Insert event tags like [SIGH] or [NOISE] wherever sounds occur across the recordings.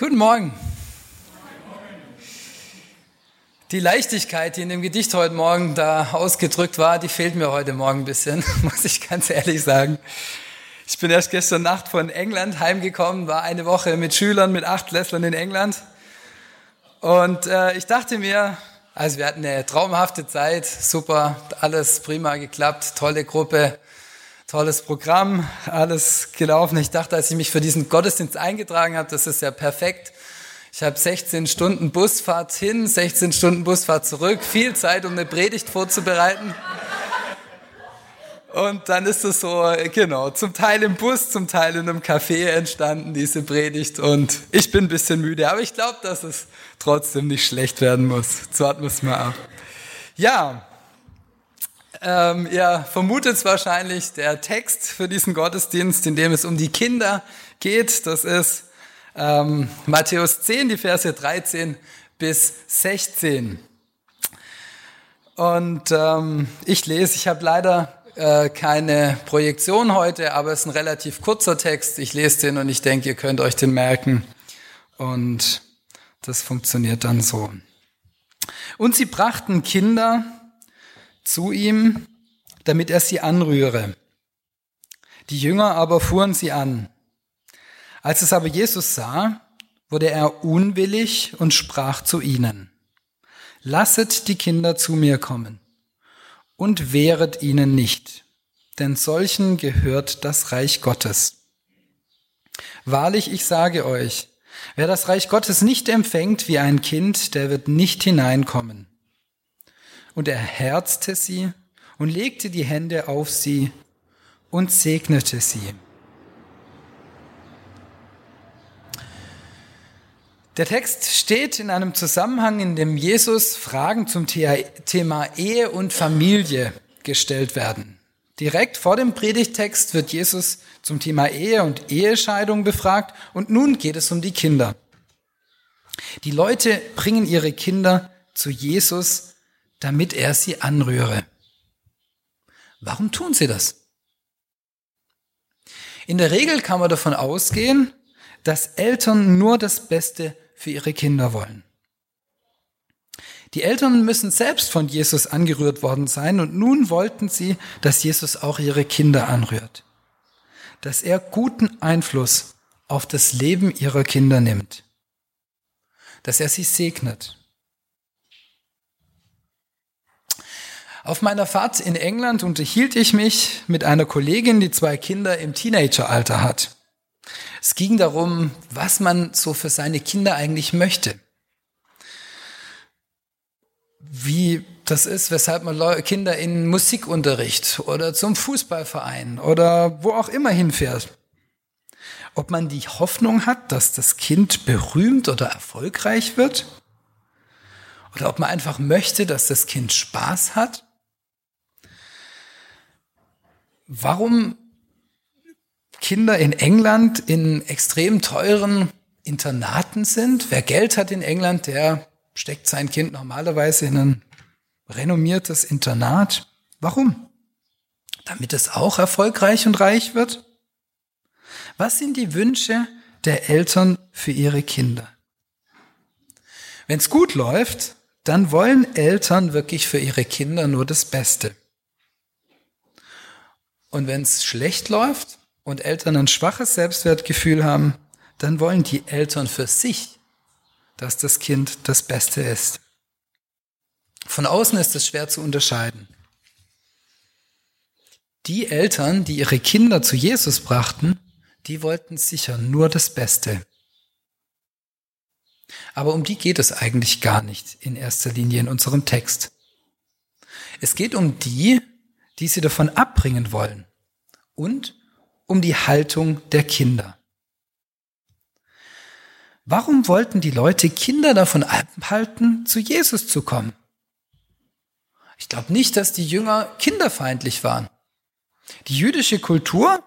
Guten Morgen. Die Leichtigkeit, die in dem Gedicht heute Morgen da ausgedrückt war, die fehlt mir heute Morgen ein bisschen, [LAUGHS] muss ich ganz ehrlich sagen. Ich bin erst gestern Nacht von England heimgekommen, war eine Woche mit Schülern, mit acht Lässlern in England. Und äh, ich dachte mir, also wir hatten eine traumhafte Zeit, super, alles prima geklappt, tolle Gruppe, tolles Programm, alles gelaufen. Ich dachte, als ich mich für diesen Gottesdienst eingetragen habe, das ist ja perfekt. Ich habe 16 Stunden Busfahrt hin, 16 Stunden Busfahrt zurück, viel Zeit, um eine Predigt vorzubereiten. Und dann ist es so, genau, zum Teil im Bus, zum Teil in einem Café entstanden, diese Predigt. Und ich bin ein bisschen müde, aber ich glaube, dass es trotzdem nicht schlecht werden muss. So warten wir es mal ab. Ja, ähm, ihr vermutet wahrscheinlich, der Text für diesen Gottesdienst, in dem es um die Kinder geht, das ist ähm, Matthäus 10, die Verse 13 bis 16. Und ähm, ich lese, ich habe leider äh, keine Projektion heute, aber es ist ein relativ kurzer Text. Ich lese den und ich denke, ihr könnt euch den merken. Und das funktioniert dann so. Und sie brachten Kinder, zu ihm, damit er sie anrühre. Die Jünger aber fuhren sie an. Als es aber Jesus sah, wurde er unwillig und sprach zu ihnen, Lasset die Kinder zu mir kommen und wehret ihnen nicht, denn solchen gehört das Reich Gottes. Wahrlich, ich sage euch, wer das Reich Gottes nicht empfängt wie ein Kind, der wird nicht hineinkommen und er herzte sie und legte die Hände auf sie und segnete sie. Der Text steht in einem Zusammenhang, in dem Jesus Fragen zum Thema Ehe und Familie gestellt werden. Direkt vor dem Predigtext wird Jesus zum Thema Ehe und Ehescheidung befragt und nun geht es um die Kinder. Die Leute bringen ihre Kinder zu Jesus damit er sie anrühre. Warum tun sie das? In der Regel kann man davon ausgehen, dass Eltern nur das Beste für ihre Kinder wollen. Die Eltern müssen selbst von Jesus angerührt worden sein und nun wollten sie, dass Jesus auch ihre Kinder anrührt. Dass er guten Einfluss auf das Leben ihrer Kinder nimmt. Dass er sie segnet. Auf meiner Fahrt in England unterhielt ich mich mit einer Kollegin, die zwei Kinder im Teenageralter hat. Es ging darum, was man so für seine Kinder eigentlich möchte. Wie das ist, weshalb man Kinder in Musikunterricht oder zum Fußballverein oder wo auch immer hinfährt. Ob man die Hoffnung hat, dass das Kind berühmt oder erfolgreich wird? Oder ob man einfach möchte, dass das Kind Spaß hat? Warum Kinder in England in extrem teuren Internaten sind. Wer Geld hat in England, der steckt sein Kind normalerweise in ein renommiertes Internat. Warum? Damit es auch erfolgreich und reich wird? Was sind die Wünsche der Eltern für ihre Kinder? Wenn es gut läuft, dann wollen Eltern wirklich für ihre Kinder nur das Beste. Und wenn es schlecht läuft und Eltern ein schwaches Selbstwertgefühl haben, dann wollen die Eltern für sich, dass das Kind das Beste ist. Von außen ist es schwer zu unterscheiden. Die Eltern, die ihre Kinder zu Jesus brachten, die wollten sicher nur das Beste. Aber um die geht es eigentlich gar nicht in erster Linie in unserem Text. Es geht um die, die sie davon abbringen wollen und um die Haltung der Kinder. Warum wollten die Leute Kinder davon abhalten, zu Jesus zu kommen? Ich glaube nicht, dass die Jünger kinderfeindlich waren. Die jüdische Kultur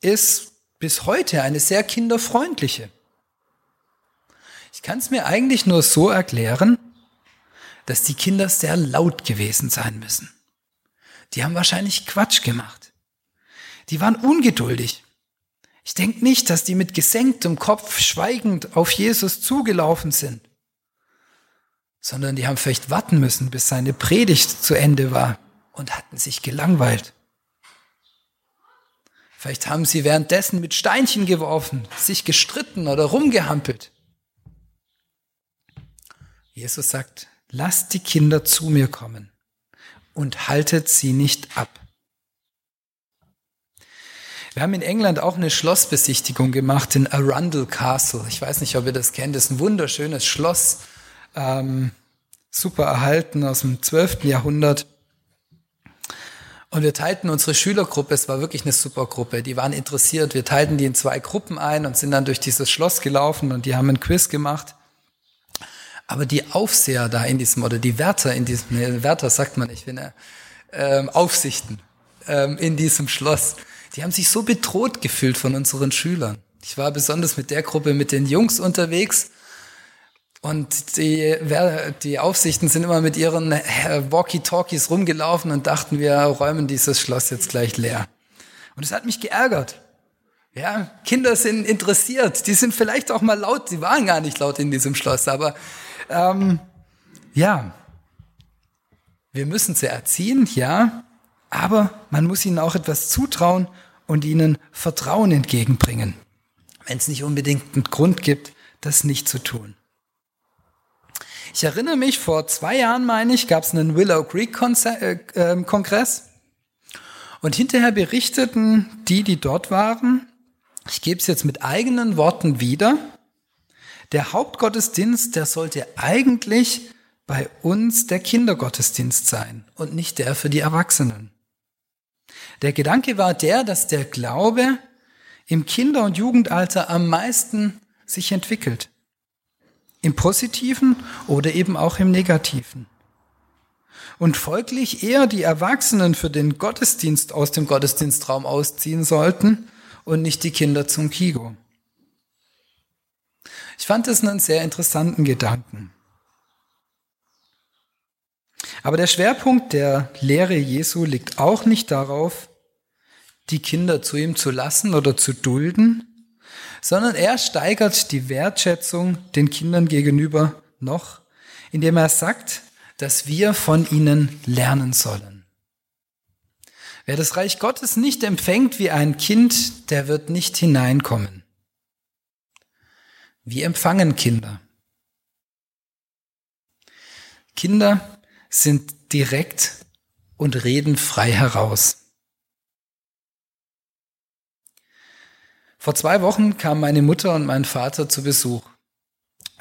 ist bis heute eine sehr kinderfreundliche. Ich kann es mir eigentlich nur so erklären, dass die Kinder sehr laut gewesen sein müssen. Die haben wahrscheinlich Quatsch gemacht. Die waren ungeduldig. Ich denke nicht, dass die mit gesenktem Kopf schweigend auf Jesus zugelaufen sind, sondern die haben vielleicht warten müssen, bis seine Predigt zu Ende war und hatten sich gelangweilt. Vielleicht haben sie währenddessen mit Steinchen geworfen, sich gestritten oder rumgehampelt. Jesus sagt, lasst die Kinder zu mir kommen und haltet sie nicht ab. Wir haben in England auch eine Schlossbesichtigung gemacht in Arundel Castle. Ich weiß nicht, ob ihr das kennt. Das ist ein wunderschönes Schloss, ähm, super erhalten aus dem 12. Jahrhundert. Und wir teilten unsere Schülergruppe, es war wirklich eine super Gruppe, die waren interessiert. Wir teilten die in zwei Gruppen ein und sind dann durch dieses Schloss gelaufen und die haben einen Quiz gemacht. Aber die Aufseher da in diesem, oder die Wärter in diesem, nee, Wärter sagt man nicht, wenn er, ähm, Aufsichten ähm, in diesem Schloss, die haben sich so bedroht gefühlt von unseren Schülern. Ich war besonders mit der Gruppe mit den Jungs unterwegs und die, die Aufsichten sind immer mit ihren äh, Walkie-Talkies rumgelaufen und dachten, wir räumen dieses Schloss jetzt gleich leer. Und es hat mich geärgert. Ja, Kinder sind interessiert, die sind vielleicht auch mal laut, sie waren gar nicht laut in diesem Schloss, aber ähm, ja, wir müssen sie erziehen, ja, aber man muss ihnen auch etwas zutrauen und ihnen Vertrauen entgegenbringen, wenn es nicht unbedingt einen Grund gibt, das nicht zu tun. Ich erinnere mich, vor zwei Jahren, meine ich, gab es einen Willow Creek äh, ähm, Kongress und hinterher berichteten die, die dort waren, ich gebe es jetzt mit eigenen Worten wieder, der Hauptgottesdienst, der sollte eigentlich bei uns der Kindergottesdienst sein und nicht der für die Erwachsenen. Der Gedanke war der, dass der Glaube im Kinder- und Jugendalter am meisten sich entwickelt. Im positiven oder eben auch im negativen. Und folglich eher die Erwachsenen für den Gottesdienst aus dem Gottesdienstraum ausziehen sollten und nicht die Kinder zum Kigo. Ich fand es einen sehr interessanten Gedanken. Aber der Schwerpunkt der Lehre Jesu liegt auch nicht darauf, die Kinder zu ihm zu lassen oder zu dulden, sondern er steigert die Wertschätzung den Kindern gegenüber noch, indem er sagt, dass wir von ihnen lernen sollen. Wer das Reich Gottes nicht empfängt wie ein Kind, der wird nicht hineinkommen. Wie empfangen Kinder? Kinder sind direkt und reden frei heraus. Vor zwei Wochen kamen meine Mutter und mein Vater zu Besuch.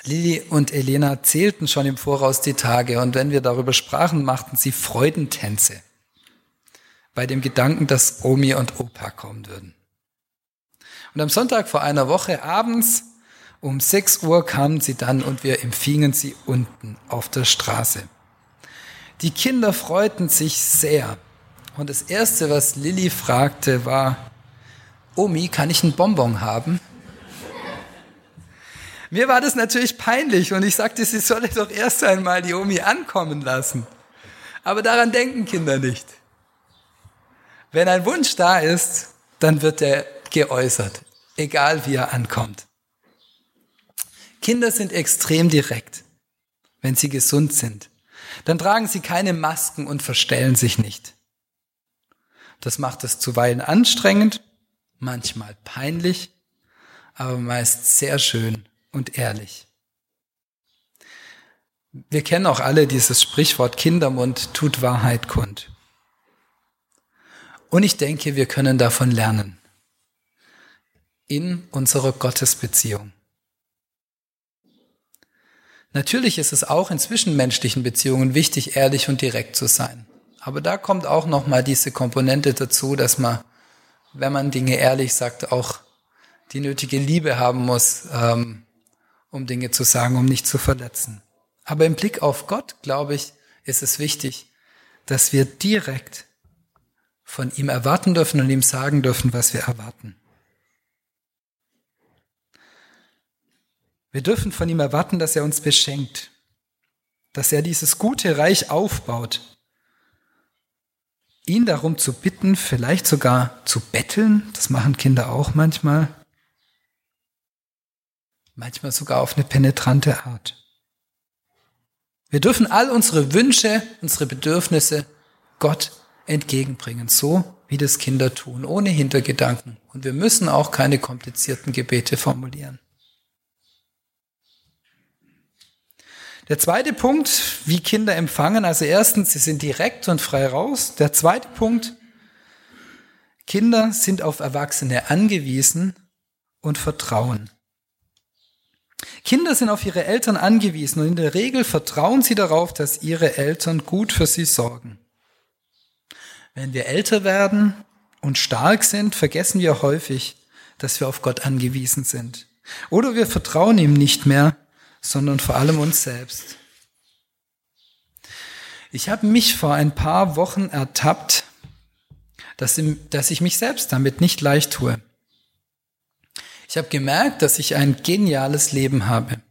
Lilly und Elena zählten schon im Voraus die Tage und wenn wir darüber sprachen, machten sie Freudentänze bei dem Gedanken, dass Omi und Opa kommen würden. Und am Sonntag vor einer Woche abends um 6 Uhr kamen sie dann und wir empfingen sie unten auf der Straße. Die Kinder freuten sich sehr. Und das Erste, was Lilly fragte, war, Omi, kann ich einen Bonbon haben? Mir war das natürlich peinlich und ich sagte, sie solle doch erst einmal die Omi ankommen lassen. Aber daran denken Kinder nicht. Wenn ein Wunsch da ist, dann wird er geäußert, egal wie er ankommt. Kinder sind extrem direkt, wenn sie gesund sind dann tragen sie keine Masken und verstellen sich nicht. Das macht es zuweilen anstrengend, manchmal peinlich, aber meist sehr schön und ehrlich. Wir kennen auch alle dieses Sprichwort Kindermund tut Wahrheit kund. Und ich denke, wir können davon lernen. In unserer Gottesbeziehung. Natürlich ist es auch in zwischenmenschlichen Beziehungen wichtig, ehrlich und direkt zu sein. Aber da kommt auch nochmal diese Komponente dazu, dass man, wenn man Dinge ehrlich sagt, auch die nötige Liebe haben muss, ähm, um Dinge zu sagen, um nicht zu verletzen. Aber im Blick auf Gott, glaube ich, ist es wichtig, dass wir direkt von ihm erwarten dürfen und ihm sagen dürfen, was wir erwarten. Wir dürfen von ihm erwarten, dass er uns beschenkt, dass er dieses gute Reich aufbaut. Ihn darum zu bitten, vielleicht sogar zu betteln, das machen Kinder auch manchmal, manchmal sogar auf eine penetrante Art. Wir dürfen all unsere Wünsche, unsere Bedürfnisse Gott entgegenbringen, so wie das Kinder tun, ohne Hintergedanken. Und wir müssen auch keine komplizierten Gebete formulieren. Der zweite Punkt, wie Kinder empfangen, also erstens, sie sind direkt und frei raus. Der zweite Punkt, Kinder sind auf Erwachsene angewiesen und vertrauen. Kinder sind auf ihre Eltern angewiesen und in der Regel vertrauen sie darauf, dass ihre Eltern gut für sie sorgen. Wenn wir älter werden und stark sind, vergessen wir häufig, dass wir auf Gott angewiesen sind. Oder wir vertrauen ihm nicht mehr sondern vor allem uns selbst. Ich habe mich vor ein paar Wochen ertappt, dass, ich mich selbst damit nicht leicht tue. Ich habe gemerkt, dass ich ein geniales Leben habe.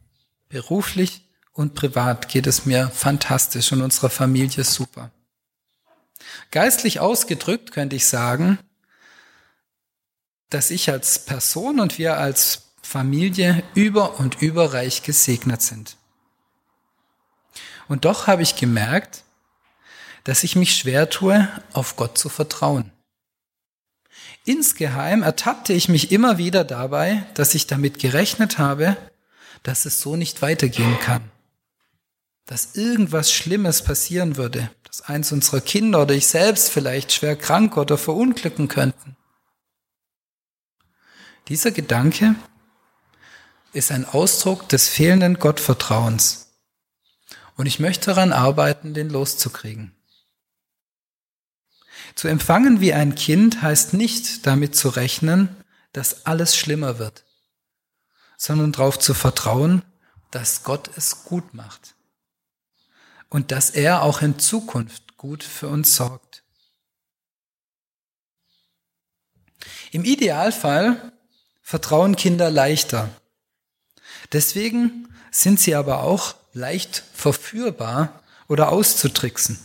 Beruflich und privat geht es mir fantastisch und unserer Familie super. Geistlich ausgedrückt könnte ich sagen, dass ich als Person und wir als Familie über und überreich gesegnet sind. Und doch habe ich gemerkt, dass ich mich schwer tue, auf Gott zu vertrauen. Insgeheim ertappte ich mich immer wieder dabei, dass ich damit gerechnet habe, dass es so nicht weitergehen kann. Dass irgendwas Schlimmes passieren würde, dass eins unserer Kinder oder ich selbst vielleicht schwer krank oder verunglücken könnten. Dieser Gedanke ist ein Ausdruck des fehlenden Gottvertrauens. Und ich möchte daran arbeiten, den loszukriegen. Zu empfangen wie ein Kind heißt nicht damit zu rechnen, dass alles schlimmer wird, sondern darauf zu vertrauen, dass Gott es gut macht und dass er auch in Zukunft gut für uns sorgt. Im Idealfall vertrauen Kinder leichter, Deswegen sind sie aber auch leicht verführbar oder auszutricksen.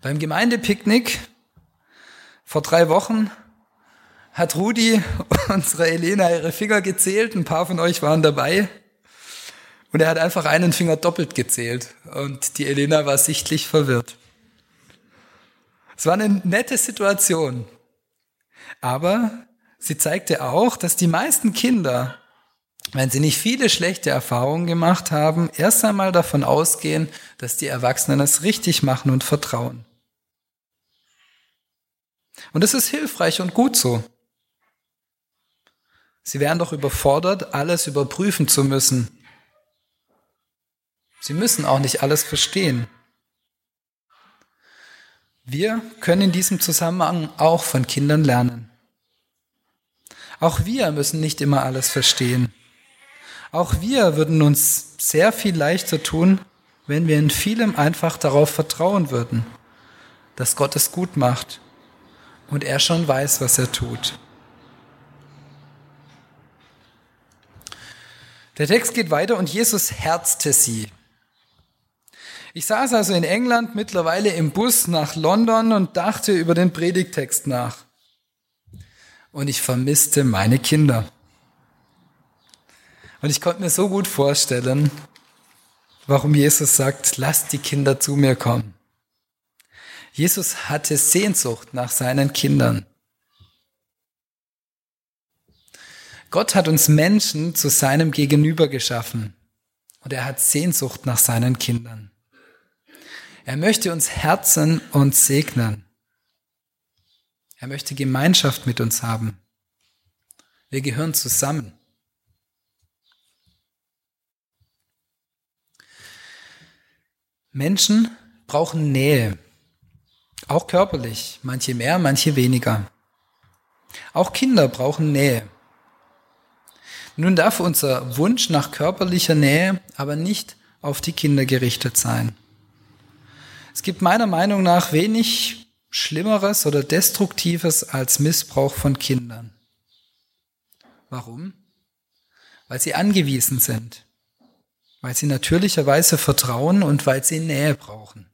Beim Gemeindepicknick vor drei Wochen hat Rudi [LAUGHS] unsere Elena ihre Finger gezählt. Ein paar von euch waren dabei. Und er hat einfach einen Finger doppelt gezählt. Und die Elena war sichtlich verwirrt. Es war eine nette Situation. Aber sie zeigte auch, dass die meisten Kinder wenn sie nicht viele schlechte Erfahrungen gemacht haben, erst einmal davon ausgehen, dass die Erwachsenen es richtig machen und vertrauen. Und es ist hilfreich und gut so. Sie wären doch überfordert, alles überprüfen zu müssen. Sie müssen auch nicht alles verstehen. Wir können in diesem Zusammenhang auch von Kindern lernen. Auch wir müssen nicht immer alles verstehen. Auch wir würden uns sehr viel leichter tun, wenn wir in vielem einfach darauf vertrauen würden, dass Gott es gut macht und er schon weiß, was er tut. Der Text geht weiter und Jesus herzte sie. Ich saß also in England mittlerweile im Bus nach London und dachte über den Predigtext nach. Und ich vermisste meine Kinder. Und ich konnte mir so gut vorstellen, warum Jesus sagt, lasst die Kinder zu mir kommen. Jesus hatte Sehnsucht nach seinen Kindern. Gott hat uns Menschen zu seinem Gegenüber geschaffen und er hat Sehnsucht nach seinen Kindern. Er möchte uns herzen und segnen. Er möchte Gemeinschaft mit uns haben. Wir gehören zusammen. Menschen brauchen Nähe, auch körperlich, manche mehr, manche weniger. Auch Kinder brauchen Nähe. Nun darf unser Wunsch nach körperlicher Nähe aber nicht auf die Kinder gerichtet sein. Es gibt meiner Meinung nach wenig Schlimmeres oder Destruktives als Missbrauch von Kindern. Warum? Weil sie angewiesen sind weil sie natürlicherweise vertrauen und weil sie Nähe brauchen.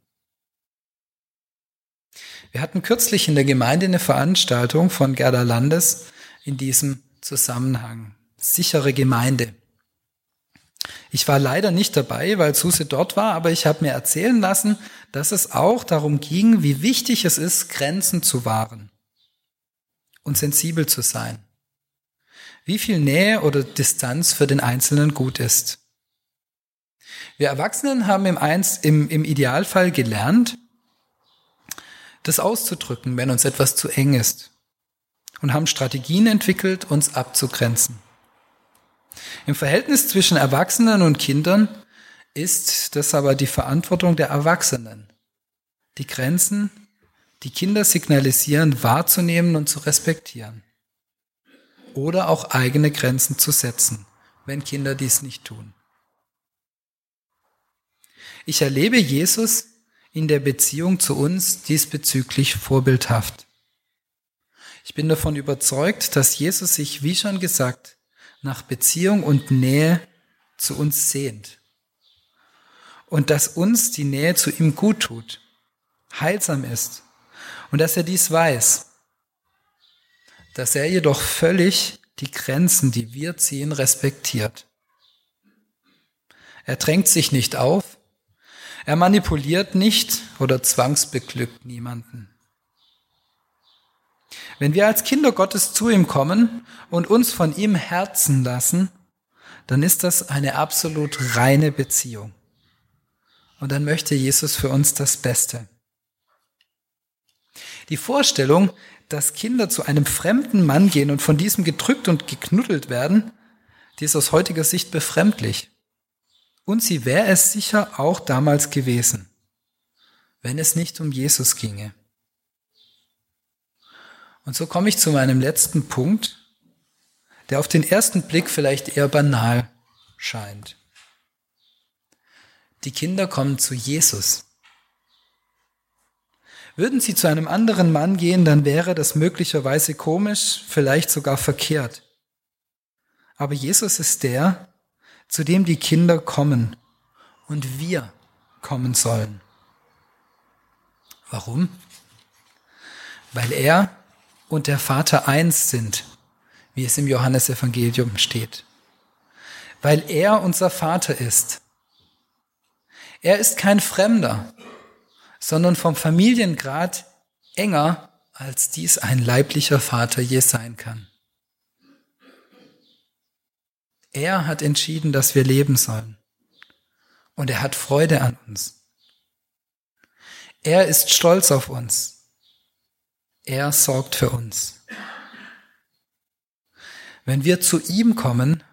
Wir hatten kürzlich in der Gemeinde eine Veranstaltung von Gerda Landes in diesem Zusammenhang. sichere Gemeinde. Ich war leider nicht dabei, weil Suse dort war, aber ich habe mir erzählen lassen, dass es auch darum ging, wie wichtig es ist, Grenzen zu wahren und sensibel zu sein. Wie viel Nähe oder Distanz für den Einzelnen gut ist. Wir Erwachsenen haben im, Einz, im, im Idealfall gelernt, das auszudrücken, wenn uns etwas zu eng ist und haben Strategien entwickelt, uns abzugrenzen. Im Verhältnis zwischen Erwachsenen und Kindern ist das aber die Verantwortung der Erwachsenen, die Grenzen, die Kinder signalisieren, wahrzunehmen und zu respektieren. Oder auch eigene Grenzen zu setzen, wenn Kinder dies nicht tun. Ich erlebe Jesus in der Beziehung zu uns diesbezüglich vorbildhaft. Ich bin davon überzeugt, dass Jesus sich, wie schon gesagt, nach Beziehung und Nähe zu uns sehnt. Und dass uns die Nähe zu ihm gut tut, heilsam ist und dass er dies weiß. Dass er jedoch völlig die Grenzen, die wir ziehen, respektiert. Er drängt sich nicht auf, er manipuliert nicht oder zwangsbeglückt niemanden. Wenn wir als Kinder Gottes zu ihm kommen und uns von ihm herzen lassen, dann ist das eine absolut reine Beziehung. Und dann möchte Jesus für uns das Beste. Die Vorstellung, dass Kinder zu einem fremden Mann gehen und von diesem gedrückt und geknuddelt werden, die ist aus heutiger Sicht befremdlich. Und sie wäre es sicher auch damals gewesen, wenn es nicht um Jesus ginge. Und so komme ich zu meinem letzten Punkt, der auf den ersten Blick vielleicht eher banal scheint. Die Kinder kommen zu Jesus. Würden sie zu einem anderen Mann gehen, dann wäre das möglicherweise komisch, vielleicht sogar verkehrt. Aber Jesus ist der, zu dem die Kinder kommen und wir kommen sollen. Warum? Weil er und der Vater eins sind, wie es im Johannesevangelium steht. Weil er unser Vater ist. Er ist kein Fremder, sondern vom Familiengrad enger, als dies ein leiblicher Vater je sein kann. Er hat entschieden, dass wir leben sollen. Und er hat Freude an uns. Er ist stolz auf uns. Er sorgt für uns. Wenn wir zu ihm kommen,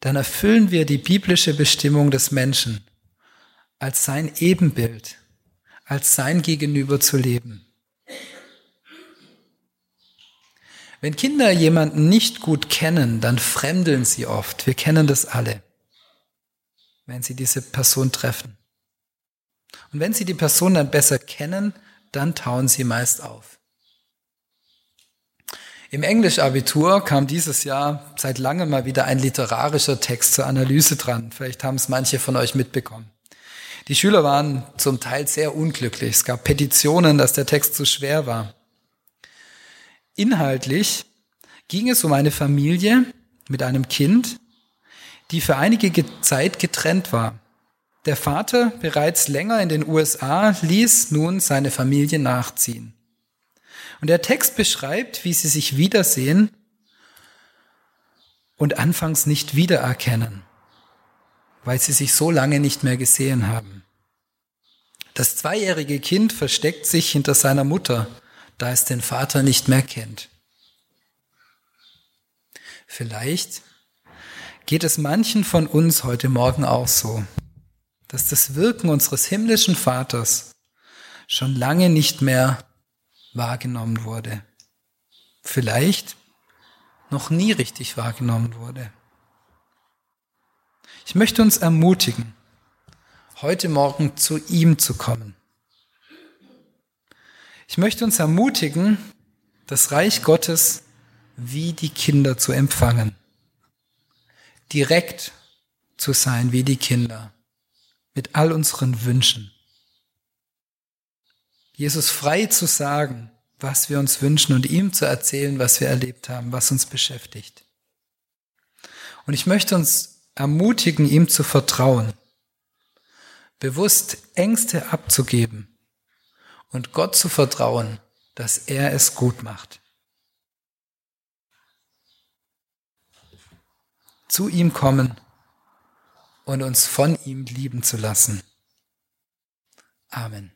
dann erfüllen wir die biblische Bestimmung des Menschen, als sein Ebenbild, als sein Gegenüber zu leben. Wenn Kinder jemanden nicht gut kennen, dann fremdeln sie oft. Wir kennen das alle, wenn sie diese Person treffen. Und wenn sie die Person dann besser kennen, dann tauen sie meist auf. Im Englisch-Abitur kam dieses Jahr seit langem mal wieder ein literarischer Text zur Analyse dran. Vielleicht haben es manche von euch mitbekommen. Die Schüler waren zum Teil sehr unglücklich. Es gab Petitionen, dass der Text zu schwer war. Inhaltlich ging es um eine Familie mit einem Kind, die für einige Zeit getrennt war. Der Vater, bereits länger in den USA, ließ nun seine Familie nachziehen. Und der Text beschreibt, wie sie sich wiedersehen und anfangs nicht wiedererkennen, weil sie sich so lange nicht mehr gesehen haben. Das zweijährige Kind versteckt sich hinter seiner Mutter, da es den Vater nicht mehr kennt. Vielleicht geht es manchen von uns heute Morgen auch so, dass das Wirken unseres himmlischen Vaters schon lange nicht mehr wahrgenommen wurde. Vielleicht noch nie richtig wahrgenommen wurde. Ich möchte uns ermutigen, heute Morgen zu ihm zu kommen. Ich möchte uns ermutigen, das Reich Gottes wie die Kinder zu empfangen. Direkt zu sein wie die Kinder. Mit all unseren Wünschen. Jesus frei zu sagen, was wir uns wünschen und ihm zu erzählen, was wir erlebt haben, was uns beschäftigt. Und ich möchte uns ermutigen, ihm zu vertrauen, bewusst Ängste abzugeben und Gott zu vertrauen, dass er es gut macht. Zu ihm kommen und uns von ihm lieben zu lassen. Amen.